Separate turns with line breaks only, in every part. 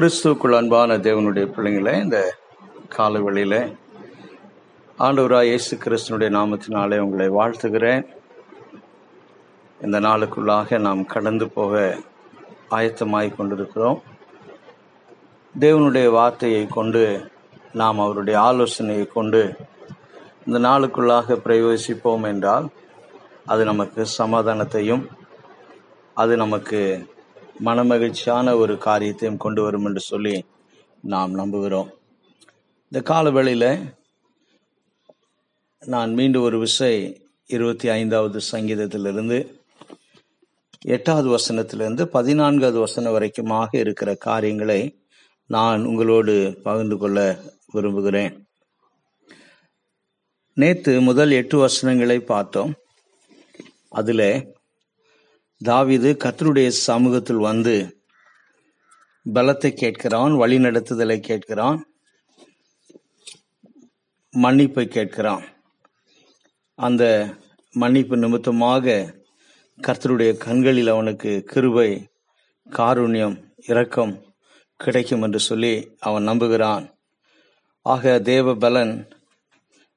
கிறிஸ்துவுக்குள் அன்பான தேவனுடைய பிள்ளைங்களை இந்த காலவெளியில் ஆண்டவராக இயேசு கிறிஸ்துனுடைய நாமத்தினாலே உங்களை வாழ்த்துகிறேன். இந்த நாளுக்குள்ளாக நாம் கடந்து போக ஆயத்தமாய் கொண்டிருக்கிறோம். தேவனுடைய வார்த்தையை கொண்டு நாம் அவருடைய ஆலோசனையை கொண்டு இந்த நாளுக்குள்ளாக பிரயோசிப்போம் என்றால் அது நமக்கு சமாதானத்தையும் அது நமக்கு மனமகிழ்ச்சியான ஒரு காரியத்தையும் கொண்டு வரும் என்று சொல்லி நாம் நம்புகிறோம். இந்த காலவெளியில் நான் மீண்டும் ஒரு விசை இருபத்தி ஐந்தாவது சங்கீதத்திலிருந்து எட்டாவது வசனத்திலிருந்து பதினான்காவது வசனம் வரைக்குமாக இருக்கிற காரியங்களை நான் உங்களோடு பகிர்ந்து கொள்ள விரும்புகிறேன். நேற்று முதல் எட்டு வசனங்களை பார்த்தோம். அதில் தாவிது கர்த்தருடைய சமூகத்தில் வந்து பலத்தை கேட்கிறான் வழி நடத்துதலை கேட்கிறான் மன்னிப்பை கேட்கிறான். அந்த மன்னிப்பு நிமித்தமாக கர்த்தருடைய கண்களில் அவனுக்கு கிருபை காருண்யம் இரக்கம் கிடைக்கும் என்று சொல்லி அவன் நம்புகிறான். ஆக தேவ பலன்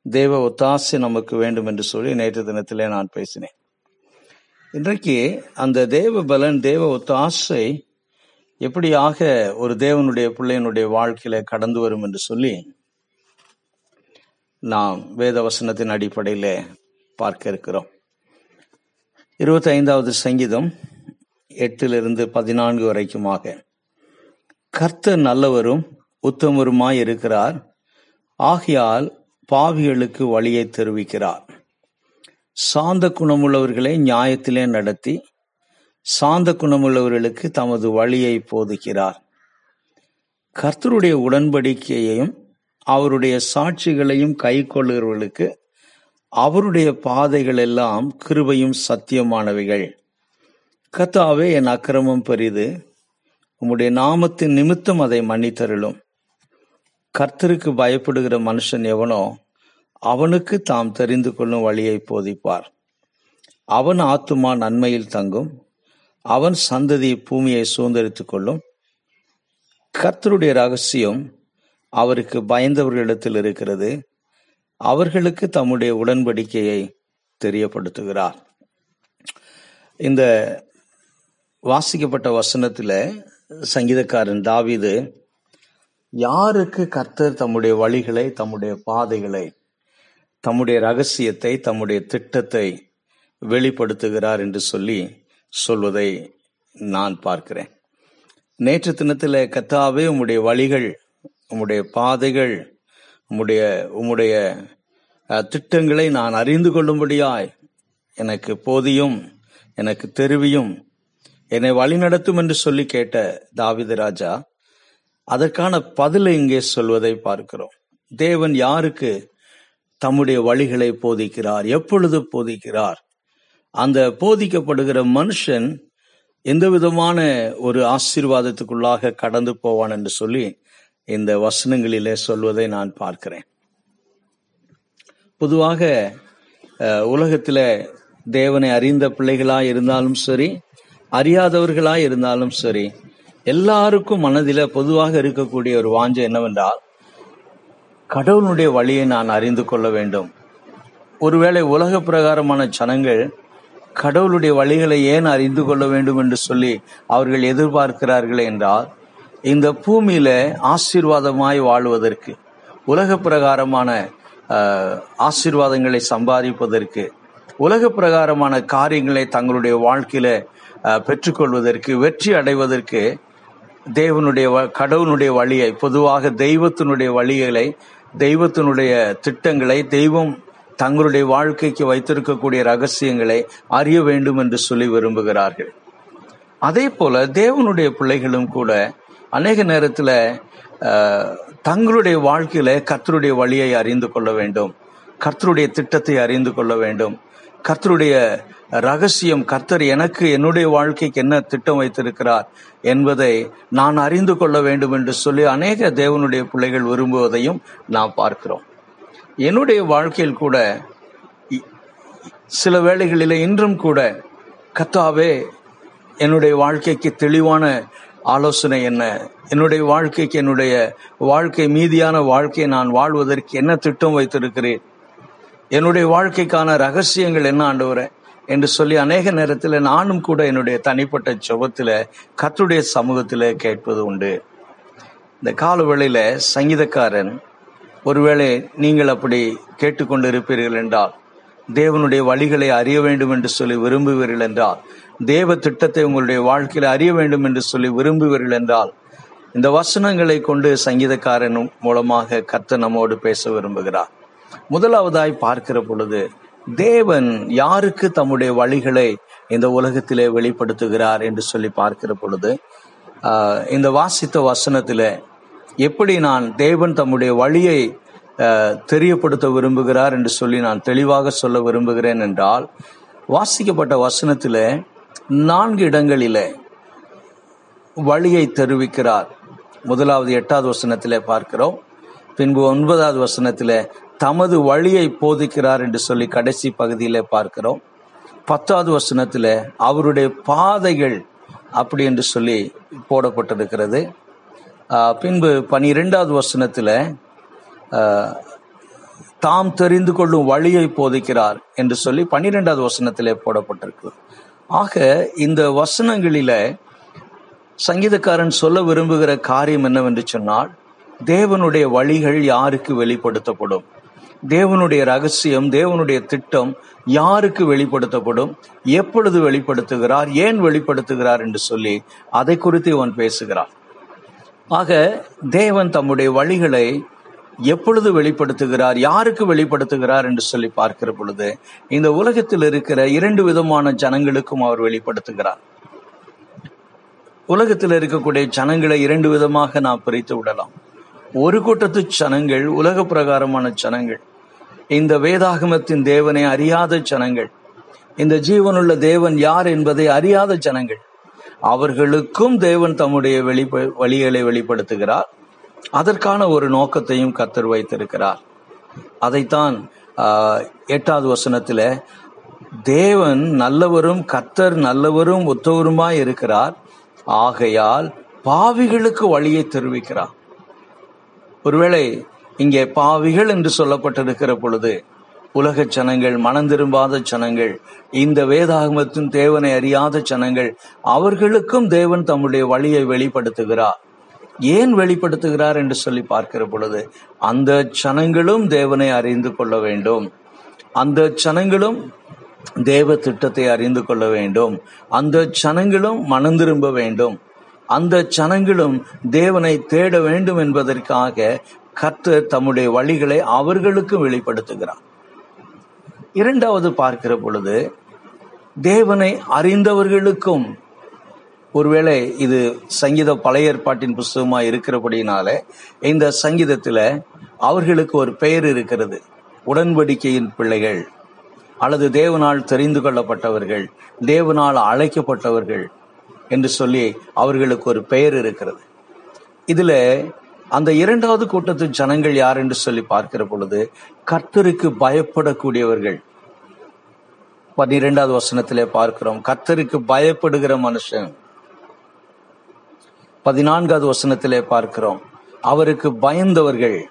தேவ ஒத்தாசை நமக்கு வேண்டும் என்று சொல்லி நேற்று தினத்திலே நான் பேசினேன். இன்றைக்கு அந்த தேவ பலன் தேவ ஒத்தாசை எப்படியாக ஒரு தேவனுடைய பிள்ளையனுடைய வாழ்க்கையில கடந்து வரும் என்று சொல்லி நாம் வேத வசனத்தின் அடிப்படையில பார்க்க இருக்கிறோம். இருபத்தி ஐந்தாவது சங்கீதம் எட்டிலிருந்து பதினான்கு வரைக்குமாக. கர்த்தர் நல்லவரும் உத்தமருமாய் இருக்கிறார் ஆகையால் பாவிகளுக்கு வழியை தெரிவிக்கிறார். சாந்த குணமுள்ளவர்களை நியாயத்திலே நடத்தி சாந்த குணமுள்ளவர்களுக்கு தமது வழியை போதிக்கிறார் கர்த்தருடைய உடன்படிக்கையையும் அவருடைய சாட்சிகளையும் கை கொள்ளுகிறவர்களுக்கு அவருடைய பாதைகள் எல்லாம் கிருபையும் சத்தியமானவைகள். கத்தாவே என் அக்கிரமம் பெரிது. உம்முடைய நாமத்தின் நிமித்தம் அதை மன்னித்தருளும். கர்த்தருக்கு பயப்படுகிற மனுஷன் எவனோ அவனுக்கு தாம் தெரிந்து கொள்ளும் வழியை போதிப்பார். அவன் ஆத்துமா நன்மையில் தங்கும். அவன் சந்ததி பூமியை சுதந்திரித்துக் கொள்ளும். கர்த்தருடைய ரகசியம் அவருக்கு பயந்தவர்களிடத்தில் இருக்கிறது. அவர்களுக்கு தம்முடைய உடன்படிக்கையை தெரியப்படுத்துகிறார். இந்த வாசிக்கப்பட்ட வசனத்தில் சங்கீதக்காரன் தாவிது யாருக்கு கர்த்தர் தம்முடைய வழிகளை தம்முடைய பாதைகளை தம்முடைய ரகசியத்தை தம்முடைய திட்டத்தை வெளிப்படுத்துகிறார் என்று சொல்லி சொல்வதை நான் பார்க்கிறேன். நேற்று தினத்தில் கத்தாவே உம்முடைய வழிகள் உம்முடைய பாதைகள் உம்முடைய உம்முடைய திட்டங்களை நான் அறிந்து கொள்ளும்படியாய் எனக்கு போதியும் எனக்கு தெரிவியும் என்னை வழிநடத்தும் என்று சொல்லி கேட்ட தாவீது ராஜா அதற்கான பதிலை இங்கே சொல்வதை பார்க்கிறோம். தேவன் யாருக்கு தம்முடைய வழிகளை போதிக்கிறார். எப்பொழுது போதிக்கிறார்? அந்த போதிக்கப்படுகிற மனுஷன் எந்த விதமான ஒரு ஆசீர்வாதத்துக்குள்ளாக கடந்து போவான் என்று சொல்லி இந்த வசனங்களிலே சொல்வதை நான் பார்க்கிறேன். பொதுவாக உலகத்தில் தேவனை அறிந்த பிள்ளைகளாக இருந்தாலும் சரி அறியாதவர்களாக இருந்தாலும் சரி எல்லாருக்கும் மனதில பொதுவாக இருக்கக்கூடிய ஒரு வாஞ்சம் என்னவென்றால் கடவுளுடைய வழியை நான் அறிந்து கொள்ள வேண்டும். ஒருவேளை உலக பிரகாரமான ஜனங்கள் கடவுளுடைய வழிகளை ஏன் அறிந்து கொள்ள வேண்டும் என்று சொல்லி அவர்கள் எதிர்பார்க்கிறார்கள் என்றால் இந்த பூமியில ஆசீர்வாதமாய் வாழ்வதற்கு உலக பிரகாரமான ஆசீர்வாதங்களை சம்பாதிப்பதற்கு உலக பிரகாரமான காரியங்களை தங்களுடைய வாழ்க்கையில பெற்றுக்கொள்வதற்கு வெற்றி அடைவதற்கு தேவனுடைய வ- கடவுளுடைய வழியை பொதுவாக தெய்வத்தினுடைய வழிகளை தெய்வத்தினுடைய திட்டங்களை தெய்வம் தங்களுடைய வாழ்க்கைக்கு வைத்திருக்கக்கூடிய ரகசியங்களை அறிய வேண்டும் என்று சொல்லி விரும்புகிறார்கள். அதே போல தேவனுடைய பிள்ளைகளும் கூட அநேக நேரத்தில் தங்களுடைய வாழ்க்கையில கர்த்தருடைய வழியை அறிந்து கொள்ள வேண்டும். கர்த்தருடைய திட்டத்தை அறிந்து கொள்ள வேண்டும். கர்த்தருடைய ரகசியம் கர்த்தர் எனக்கு என்னுடைய வாழ்க்கைக்கு என்ன திட்டம் வைத்திருக்கிறார் என்பதை நான் அறிந்து கொள்ள வேண்டும் என்று சொல்லி அநேக தேவனுடைய பிள்ளைகள் விரும்புவதையும் நாம் பார்க்கிறோம். என்னுடைய வாழ்க்கையில் கூட சில வேளைகளில் இன்றும் கூட கத்தாவே என்னுடைய வாழ்க்கைக்கு தெளிவான ஆலோசனை என்ன என்னுடைய வாழ்க்கைக்கு என்னுடைய வாழ்க்கை மீதியான வாழ்க்கையை நான் வாழ்வதற்கு என்ன திட்டம் வைத்திருக்கிறேன் என்னுடைய வாழ்க்கைக்கான ரகசியங்கள் என்ன ஆண்டவரே என்று சொல்லி அநேக நேரத்தில் நானும் கூட என்னுடைய தனிப்பட்ட சுபத்தில் கத்துடைய சமூகத்தில் கேட்பது உண்டு. இந்த கால வேளையில் சங்கீதக்காரன் ஒருவேளை நீங்கள் அப்படி கேட்டுக்கொண்டு இருப்பீர்கள் என்றால் தேவனுடைய வழிகளை அறிய வேண்டும் என்று சொல்லி விரும்புவீர்கள் என்றால் தேவ திட்டத்தை உங்களுடைய வாழ்க்கையில் அறிய வேண்டும் என்று சொல்லி விரும்புவீர்கள் என்றால் இந்த வசனங்களை கொண்டு சங்கீதக்காரன் மூலமாக கத்த நம்மோடு பேச விரும்புகிறார். முதலாவதாய் பார்க்கிற பொழுது தேவன் யாருக்கு தம்முடைய வழிகளை இந்த உலகத்திலே வெளிப்படுத்துகிறார் என்று சொல்லி பார்க்கிற பொழுது இந்த வாசித்த வசனத்தில எப்படி நான் தேவன் தம்முடைய வழியை தெரியப்படுத்த விரும்புகிறார் என்று சொல்லி நான் தெளிவாக சொல்ல விரும்புகிறேன் என்றால் வாசிக்கப்பட்ட வசனத்தில் நான்கு இடங்களிலே வழியை தெரிவிக்கிறார். முதலாவது எட்டாவது வசனத்திலே பார்க்கிறோம். பின்பு ஒன்பதாவது வசனத்திலே தமது வழியை போதிக்கிறார் என்று சொல்லி கடைசி பகுதியில் பார்க்கிறோம். பத்தாவது வசனத்தில் அவருடைய பாதைகள் அப்படி என்று சொல்லி போடப்பட்டிருக்கிறது. பின்பு பனிரெண்டாவது வசனத்தில் தாம் தெரிந்து கொள்ளும் வழியை போதிக்கிறார் என்று சொல்லி பன்னிரெண்டாவது வசனத்திலே போடப்பட்டிருக்கு. ஆக இந்த வசனங்களில சங்கீதக்காரன் சொல்ல விரும்புகிற காரியம் என்னவென்று சொன்னால் தேவனுடைய வழிகள் யாருக்கு வெளிப்படுத்தப்படும்? தேவனுடைய ரகசியம் தேவனுடைய திட்டம் யாருக்கு வெளிப்படுத்தப்படும்? எப்பொழுது வெளிப்படுத்துகிறார்? ஏன் வெளிப்படுத்துகிறார் என்று சொல்லி அதை குறித்து இவன் பேசுகிறான். ஆக தேவன் தம்முடைய வழிகளை எப்பொழுது வெளிப்படுத்துகிறார்? யாருக்கு வெளிப்படுத்துகிறார் என்று சொல்லி பார்க்கிற பொழுது இந்த உலகத்தில் இருக்கிற இரண்டு விதமான ஜனங்களுக்கும் அவர் வெளிப்படுத்துகிறார். உலகத்தில் இருக்கக்கூடிய ஜனங்களை இரண்டு விதமாக நாம் பிரித்து விடலாம். ஒரு கூட்டத்து ஜனங்கள் உலக பிரகாரமான ஜனங்கள். இந்த வேதாகமத்தின் தேவனை அறியாத ஜனங்கள். இந்த ஜீவனுள்ள தேவன் யார் என்பதை அறியாத ஜனங்கள். அவர்களுக்கும் தேவன் தம்முடைய வெளிப்ப வழிகளை வெளிப்படுத்துகிறார். அதற்கான ஒரு நோக்கத்தையும் கத்தர் வைத்திருக்கிறார். அதைத்தான் எட்டாவது வசனத்துல தேவன் நல்லவரும் கத்தர் நல்லவரும் ஒத்தவருமாய் இருக்கிறார். ஆகையால் பாவிகளுக்கு வழியை தெரிவிக்கிறார். ஒருவேளை இங்கே பாவிகள் என்று சொல்லப்பட்டிருக்கிற பொழுது உலக ஜனங்கள் மனந்திரும்பாத ஜனங்கள் இந்த வேதாகமத்தின் தேவனை அறியாத ஜனங்கள் அவர்களுக்கும் தேவன் தம்முடைய வழியை வெளிப்படுத்துகிறார். ஏன் வெளிப்படுத்துகிறார் என்று சொல்லி பார்க்கிற பொழுது அந்த ஜனங்களும் தேவனை அறிந்து கொள்ள வேண்டும். அந்த ஜனங்களும் தேவ திட்டத்தை அறிந்து கொள்ள வேண்டும். அந்த ஜனங்களும் மனம் திரும்ப வேண்டும். அந்த ஜனங்களும் தேவனை தேட வேண்டும் என்பதற்காக கர்த்தர் தம்முடைய வழிகளை அவர்களுக்கும் வெளிப்படுத்துகிறார். இரண்டாவது பார்க்கிற பொழுது தேவனை அறிந்தவர்களுக்கும் ஒருவேளை இது சங்கீத பழைய ஏற்பாட்டின் புஸ்தகமா இருக்கிறபடினால இந்த சங்கீதத்துல அவர்களுக்கு ஒரு பெயர் இருக்கிறது. உடன்படிக்கையின் பிள்ளைகள் அல்லது தேவனால் தெரிந்து கொள்ளப்பட்டவர்கள் தேவனால் அழைக்கப்பட்டவர்கள் என்று சொல்லி அவர்களுக்கு ஒரு பெயர் இருக்கிறது. இதுல அந்த இரண்டாவது கூட்டத்து ஜனங்கள் யார் என்று சொல்லி பார்க்கிற பொழுது கர்த்தருக்கு பயப்படக்கூடியவர்கள். பன்னிரெண்டாவது வசனத்திலே பார்க்கிறோம். கர்த்தருக்கு பயப்படுகிற மனுஷன். பதினான்காவது வசனத்திலே பார்க்கிறோம். அவருக்கு பயந்தவர்கள்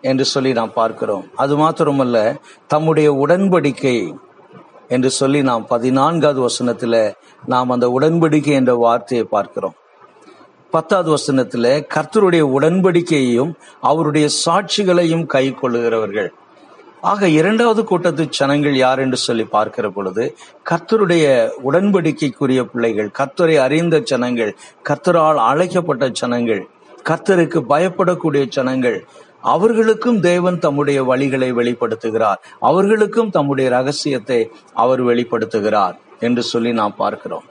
என்று சொல்லி நாம் பார்க்கிறோம். அது மாத்திரமல்ல தம்முடைய உடன்படிக்கை என்று சொல்லி நாம் பதினான்காவது வசனத்துல நாம் அந்த உடன்படிக்கை என்ற வார்த்தையை பார்க்கிறோம். பத்தாவது வசனத்துல கர்த்தருடைய உடன்படிக்கையையும் அவருடைய சாட்சிகளையும் கை கொள்ளுகிறவர்கள். ஆக இரண்டாவது கூட்டத்து ஜனங்கள் யார் என்று சொல்லி பார்க்கிற பொழுது கர்த்தருடைய உடன்படிக்கைக்குரிய பிள்ளைகள் கர்த்தரை அறிந்த ஜனங்கள் கர்த்தரால் அழைக்கப்பட்ட ஜனங்கள் கர்த்தருக்கு பயப்படக்கூடிய ஜனங்கள் அவர்களுக்கும் தேவன் தம்முடைய வழிகளை வெளிப்படுத்துகிறார். அவர்களுக்கும் தம்முடைய ரகசியத்தை அவர் வெளிப்படுத்துகிறார் என்று சொல்லி நாம் பார்க்கிறோம்.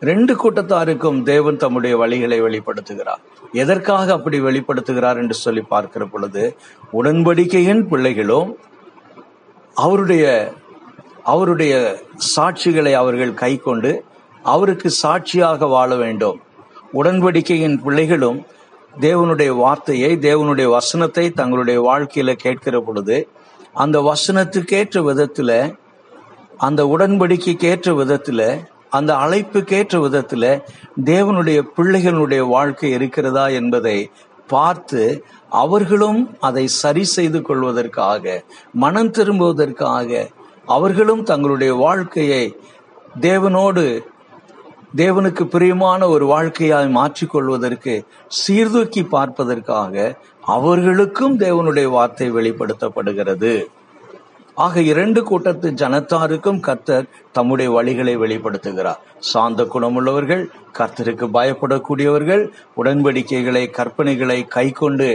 ரெண்டு கூட்டத்தாருக்கும் தேவன் தம்முடைய வழிகளை வெளிப்படுத்துகிறார். எதற்காக அப்படி வெளிப்படுத்துகிறார் என்று சொல்லி பார்க்கிற பொழுது உடன்படிக்கையின் பிள்ளைகளும் அவருடைய அவருடைய சாட்சிகளை அவர்கள் கை கொண்டு அவருக்கு சாட்சியாக வாழ வேண்டும். உடன்படிக்கையின் பிள்ளைகளும் தேவனுடைய வார்த்தையை தேவனுடைய வசனத்தை தங்களுடைய வாழ்க்கையில கேட்கிற பொழுது அந்த வசனத்துக்கேற்ற விதத்துல அந்த உடன்படிக்கைக்கு ஏற்ற விதத்துல அந்த அழைப்புக்கேற்ற விதத்துல தேவனுடைய பிள்ளைகளுடைய வாழ்க்கை இருக்கிறதா என்பதை பார்த்து அவர்களும் அதை சரி செய்து கொள்வதற்காக மனம் திரும்புவதற்காக அவர்களும் தங்களுடைய வாழ்க்கையை தேவனோடு தேவனுக்கு பிரியமான ஒரு வாழ்க்கையாய் மாற்றிக்கொள்வதற்கு சீர்தூக்கி பார்ப்பதற்காக அவர்களுக்கும் தேவனுடைய வார்த்தை வெளிப்படுத்தப்படுகிறது. ஆக இரண்டு கூட்டத்து ஜனத்தாருக்கும் கர்த்தர் தம்முடைய வழிகளை வெளிப்படுத்துகிறார். சாந்த குணமுள்ளவர்கள் கர்த்தருக்கு பயப்படக்கூடியவர்கள் உடன்படிக்கைகளை கற்பனைகளை கை கொண்டு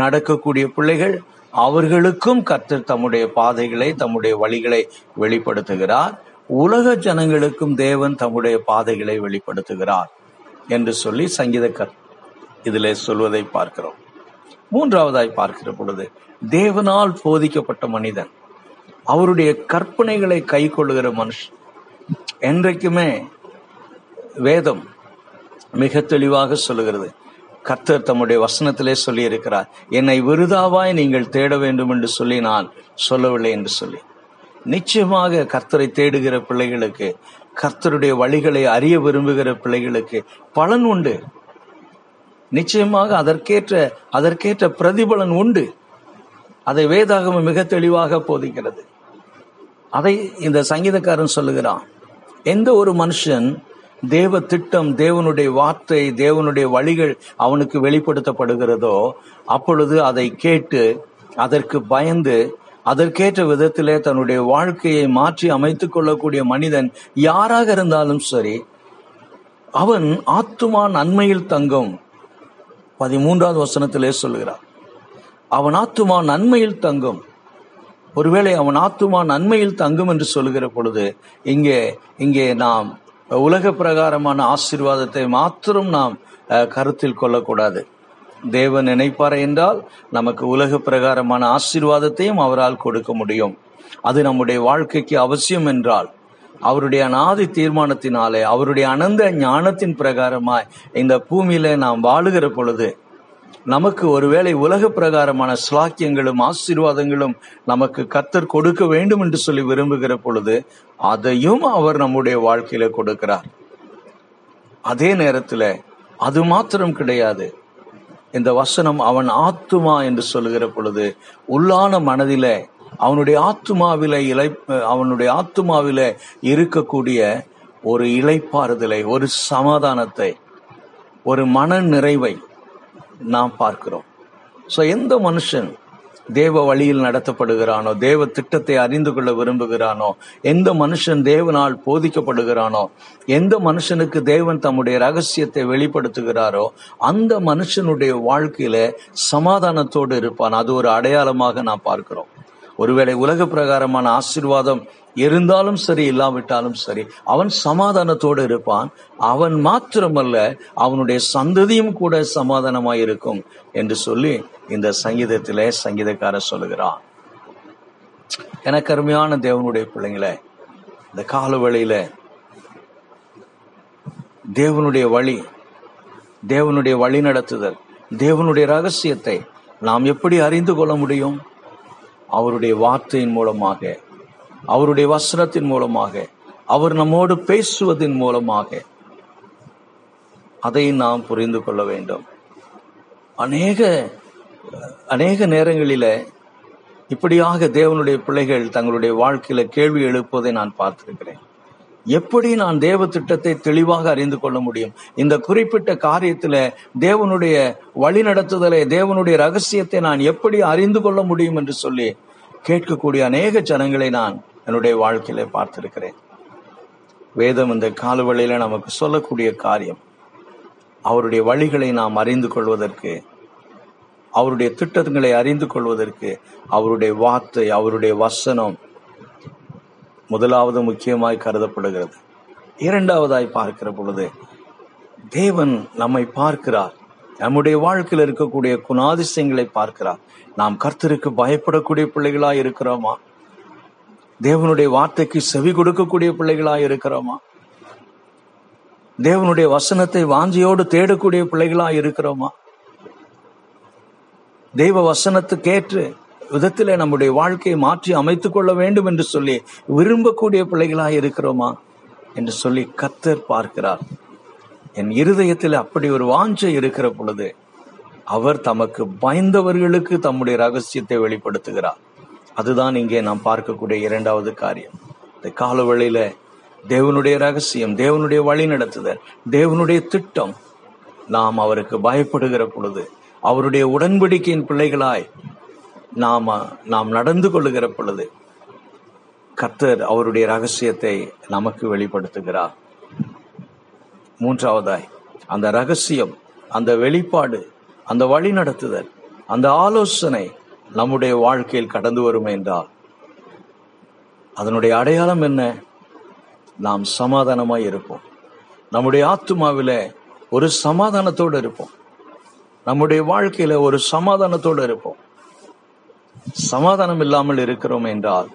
நடக்கக்கூடிய பிள்ளைகள் அவர்களுக்கும் கர்த்தர் தம்முடைய பாதைகளை தம்முடைய வழிகளை வெளிப்படுத்துகிறார். உலக ஜனங்களுக்கும் தேவன் தம்முடைய பாதைகளை வெளிப்படுத்துகிறார் என்று சொல்லி சங்கீதக்கர் இதில் சொல்வதை பார்க்கிறோம். மூன்றாவதாய் பார்க்கிற பொழுது தேவனால் போதிக்கப்பட்ட மனிதன் அவருடைய கற்பனைகளை கை கொள்ளுகிற மனுஷன். என்றைக்குமே வேதம் மிக தெளிவாக சொல்லுகிறது. கர்த்தர் தம்முடைய வசனத்திலே சொல்லி இருக்கிறார் என்னை விருதாவாய் நீங்கள் தேட வேண்டும் என்று சொல்லி நான் சொல்லவில்லை என்று சொல்லி. நிச்சயமாக கர்த்தரை தேடுகிற பிள்ளைகளுக்கு கர்த்தருடைய வழிகளை அறிய விரும்புகிற பிள்ளைகளுக்கு பலன் உண்டு. நிச்சயமாக அதற்கேற்ற அதற்கேற்ற பிரதிபலன் உண்டு. அதை வேதாகமம் மிக தெளிவாக போதிக்கிறது. அதை இந்த சங்கீதக்காரன் சொல்லுகிறான். எந்த ஒரு மனுஷன் தேவ திட்டம் தேவனுடைய வார்த்தை தேவனுடைய வழிகள் அவனுக்கு வெளிப்படுத்தப்படுகிறதோ அப்பொழுது அதை கேட்டு அதற்கு பயந்து அதற்கேற்ற விதத்திலே தன்னுடைய வாழ்க்கையை மாற்றி அமைத்துக் கொள்ளக்கூடிய மனிதன் யாராக இருந்தாலும் சரி அவன் ஆத்துமா நன்மையில் தங்கும். பதிமூன்றாவது வசனத்திலே சொல்லுகிறார். அவன் ஆத்துமா நன்மையில் தங்கும். ஒருவேளை அவன் ஆத்துமா நன்மையில் தங்கும் என்று சொல்லுகிற பொழுது இங்கே இங்கே நாம் உலக பிரகாரமான ஆசீர்வாதத்தை மாத்திரம் நாம் கருத்தில் கொள்ளக்கூடாது. தேவன் நினைப்பார் என்றால் நமக்கு உலக பிரகாரமான ஆசீர்வாதத்தையும் அவரால் கொடுக்க முடியும். அது நம்முடைய வாழ்க்கைக்கு அவசியம் என்றால் அவருடைய அநாதி தீர்மானத்தினாலே அவருடைய அனந்த ஞானத்தின் பிரகாரமாய் இந்த பூமியில நாம் வாழுகிற பொழுது நமக்கு ஒருவேளை உலக பிரகாரமான ஸ்லாக்கியங்களும் ஆசீர்வாதங்களும் நமக்கு கத்தர் கொடுக்க வேண்டும் என்று சொல்லி விரும்புகிற பொழுது அதையும் அவர் நம்முடைய வாழ்க்கையில கொடுக்கிறார். அதே நேரத்துல அது மாத்திரம் கிடையாது. இந்த வசனம் அவன் ஆத்துமா என்று சொல்லுகிற பொழுது உள்ளான மனதில அவனுடைய ஆத்துமாவில இலை அவனுடைய ஆத்துமாவில இருக்கக்கூடிய ஒரு இலைப்பாறுதலை ஒரு சமாதானத்தை ஒரு மன நிறைவை நாம் பார்க்கிறோம். ஸோ எந்த மனுஷன் தேவ வழியில் நடத்தப்படுகிறானோ தேவ திட்டத்தை அறிந்து கொள்ள விரும்புகிறானோ எந்த மனுஷன் தேவனால் போதிக்கப்படுகிறானோ எந்த மனுஷனுக்கு தேவன் தம்முடைய ரகசியத்தை வெளிப்படுத்துகிறாரோ அந்த மனுஷனுடைய வாழ்க்கையில சமாதானத்தோடு இருப்பான். அது ஒரு அடையாளமாக நாம் பார்க்கிறோம். ஒருவேளை உலக பிரகாரமான ஆசீர்வாதம் இருந்தாலும் சரி இல்லாவிட்டாலும் சரி அவன் சமாதானத்தோடு இருப்பான். அவன் மாத்திரமல்ல அவனுடைய சந்ததியும் கூட சமாதானமாய் இருக்கும் என்று சொல்லி இந்த சங்கீதத்திலே சங்கீதக்காரர் சொல்லுகிறான் எனக்கு அருமையான தேவனுடைய பிள்ளைங்களே இந்த கால வழியில தேவனுடைய வழி தேவனுடைய வழி நடத்துதல் தேவனுடைய ரகசியத்தை நாம் எப்படி அறிந்து கொள்ள முடியும்? அவருடைய வார்த்தையின் மூலமாக அவருடைய வசனத்தின் மூலமாக அவர் நம்மோடு பேசுவதன் மூலமாக அதை நாம் புரிந்து கொள்ள வேண்டும். அநேக அநேக நேரங்களில இப்படியாக தேவனுடைய பிள்ளைகள் தங்களுடைய வாழ்க்கையில கேள்வி எழுப்பதை நான் பார்த்திருக்கிறேன். எப்படி நான் தேவ திட்டத்தை தெளிவாக அறிந்து கொள்ள முடியும்? இந்த குறிப்பிட்ட காரியத்துல தேவனுடைய வழிநடத்துதலை தேவனுடைய ரகசியத்தை நான் எப்படி அறிந்து கொள்ள முடியும் என்று சொல்லி கேட்கக்கூடிய அநேக ஜனங்களை நான் என்னுடைய வாழ்க்கையில பார்த்திருக்கிறேன். வேதம் இந்த காலவழியில நமக்கு சொல்லக்கூடிய காரியம் அவருடைய வழிகளை நாம் அறிந்து கொள்வதற்கு அவருடைய திட்டங்களை அறிந்து கொள்வதற்கு அவருடைய வார்த்தை அவருடைய வசனம் முதலாவது முக்கியமாய் கருதப்படுகிறது. இரண்டாவதாய் பார்க்கிற பொழுது தேவன் நம்மை பார்க்கிறார். நம்முடைய வாழ்க்கையில் இருக்கக்கூடிய குணாதிசயங்களை பார்க்கிறார். நாம் கர்த்தருக்கு பயப்படக்கூடிய பிள்ளைகளாய் இருக்கிறோமா? தேவனுடைய வார்த்தைக்கு செவி கொடுக்கக்கூடிய பிள்ளைகளாய் இருக்கிறோமா? தேவனுடைய வசனத்தை வாஞ்சியோடு தேடக்கூடிய பிள்ளைகளாய் இருக்கிறோமா? தெய்வ வசனத்துக்கேற்று விதத்திலே நம்முடைய வாழ்க்கையை மாற்றி அமைத்துக் கொள்ள வேண்டும் என்று சொல்லி விரும்பக்கூடிய பிள்ளைகளாய் இருக்கிறோமா? என்று சொல்லி கத்தர் பார்க்கிறார். என் இருதயத்தில் அப்படி ஒரு வாஞ்சை இருக்கிற பொழுது அவர் தமக்கு பயந்தவர்களுக்கு தம்முடைய ரகசியத்தை வெளிப்படுத்துகிறார். அதுதான் இங்கே நாம் பார்க்கக்கூடிய இரண்டாவது காரியம். இந்த காலவழியில தேவனுடைய ரகசியம் தேவனுடைய வழி நடத்துதல் தேவனுடைய திட்டம். நாம் அவருக்கு பயப்படுகிற பொழுது அவருடைய உடன்படிக்கையின் பிள்ளைகளாய் நாம நாம் நடந்து கொள்ளுகிற பொழுது கர்த்தர் அவருடைய ரகசியத்தை நமக்கு வெளிப்படுத்துகிறார். மூன்றாவதாய் அந்த ரகசியம் அந்த வெளிப்பாடு அந்த வழி நடத்துதல் அந்த ஆலோசனை நம்முடைய வாழ்க்கையில் கடந்து வரும் என்றால் அதனுடைய அடையாளம் என்ன? நாம் சமாதானமாய் இருப்போம். நம்முடைய ஆத்துமாவில ஒரு சமாதானத்தோடு இருப்போம். நம்முடைய வாழ்க்கையில ஒரு சமாதானத்தோடு இருப்போம். சமாதானம் இல்லாமல் இருக்கிறோம் என்றால்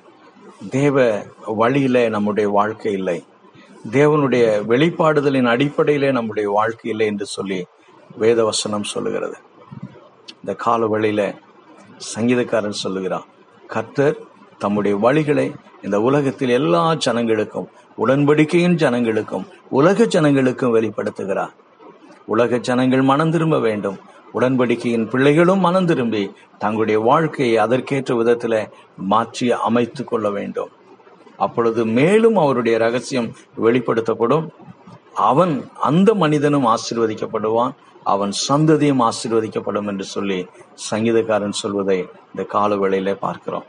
தேவ வழியில நம்முடைய வாழ்க்கை இல்லை. தேவனுடைய வெளிப்பாடுதலின் அடிப்படையிலே நம்முடைய வாழ்க்கை இல்லை என்று சொல்லி வேதவசனம் சொல்லுகிறது. இந்த கால வழியில சங்கீதக்காரன் சொல்லுகிறான் கர்த்தர் தம்முடைய வழிகளை இந்த உலகத்தில் எல்லா ஜனங்களுக்கும் உடன்படிக்கையின் ஜனங்களுக்கும் உலக ஜனங்களுக்கும் வெளிப்படுத்துகிறார். உலக ஜனங்கள் மனம் திரும்ப வேண்டும். உடன்படிக்கையின் பிள்ளைகளும் மனம் திரும்பி தங்களுடைய வாழ்க்கையை அதற்கேற்ற விதத்தில் மாற்றி அமைத்து கொள்ள வேண்டும். அப்பொழுது மேலும் அவருடைய ரகசியம் வெளிப்படுத்தப்படும். அவன் அந்த மனிதனும் ஆசீர்வதிக்கப்படுவான் அவன் சந்ததியும் ஆசீர்வதிக்கப்படும் என்று சொல்லி சங்கீதக்காரன் சொல்வதை இந்த கால பார்க்கிறோம்.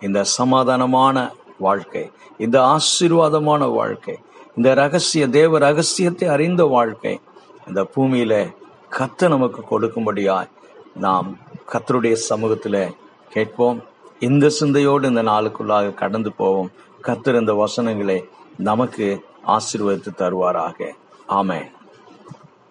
இந்த சமாதானமான வாழ்க்கை இந்த ஆசீர்வாதமான வாழ்க்கை இந்த ரகசிய தேவ ரகசியத்தை அறிந்த வாழ்க்கை இந்த பூமியில கத்த நமக்கு கொடுக்கும்படியாய் நாம் கத்தருடைய சமூகத்துல கேட்போம். இந்த சிந்தையோடு இந்த நாளுக்குள்ளாக கடந்து போவோம். கத்தர் இந்த வசனங்களை நமக்கு ஆசீர்வதித்து தருவாராக. ஆமே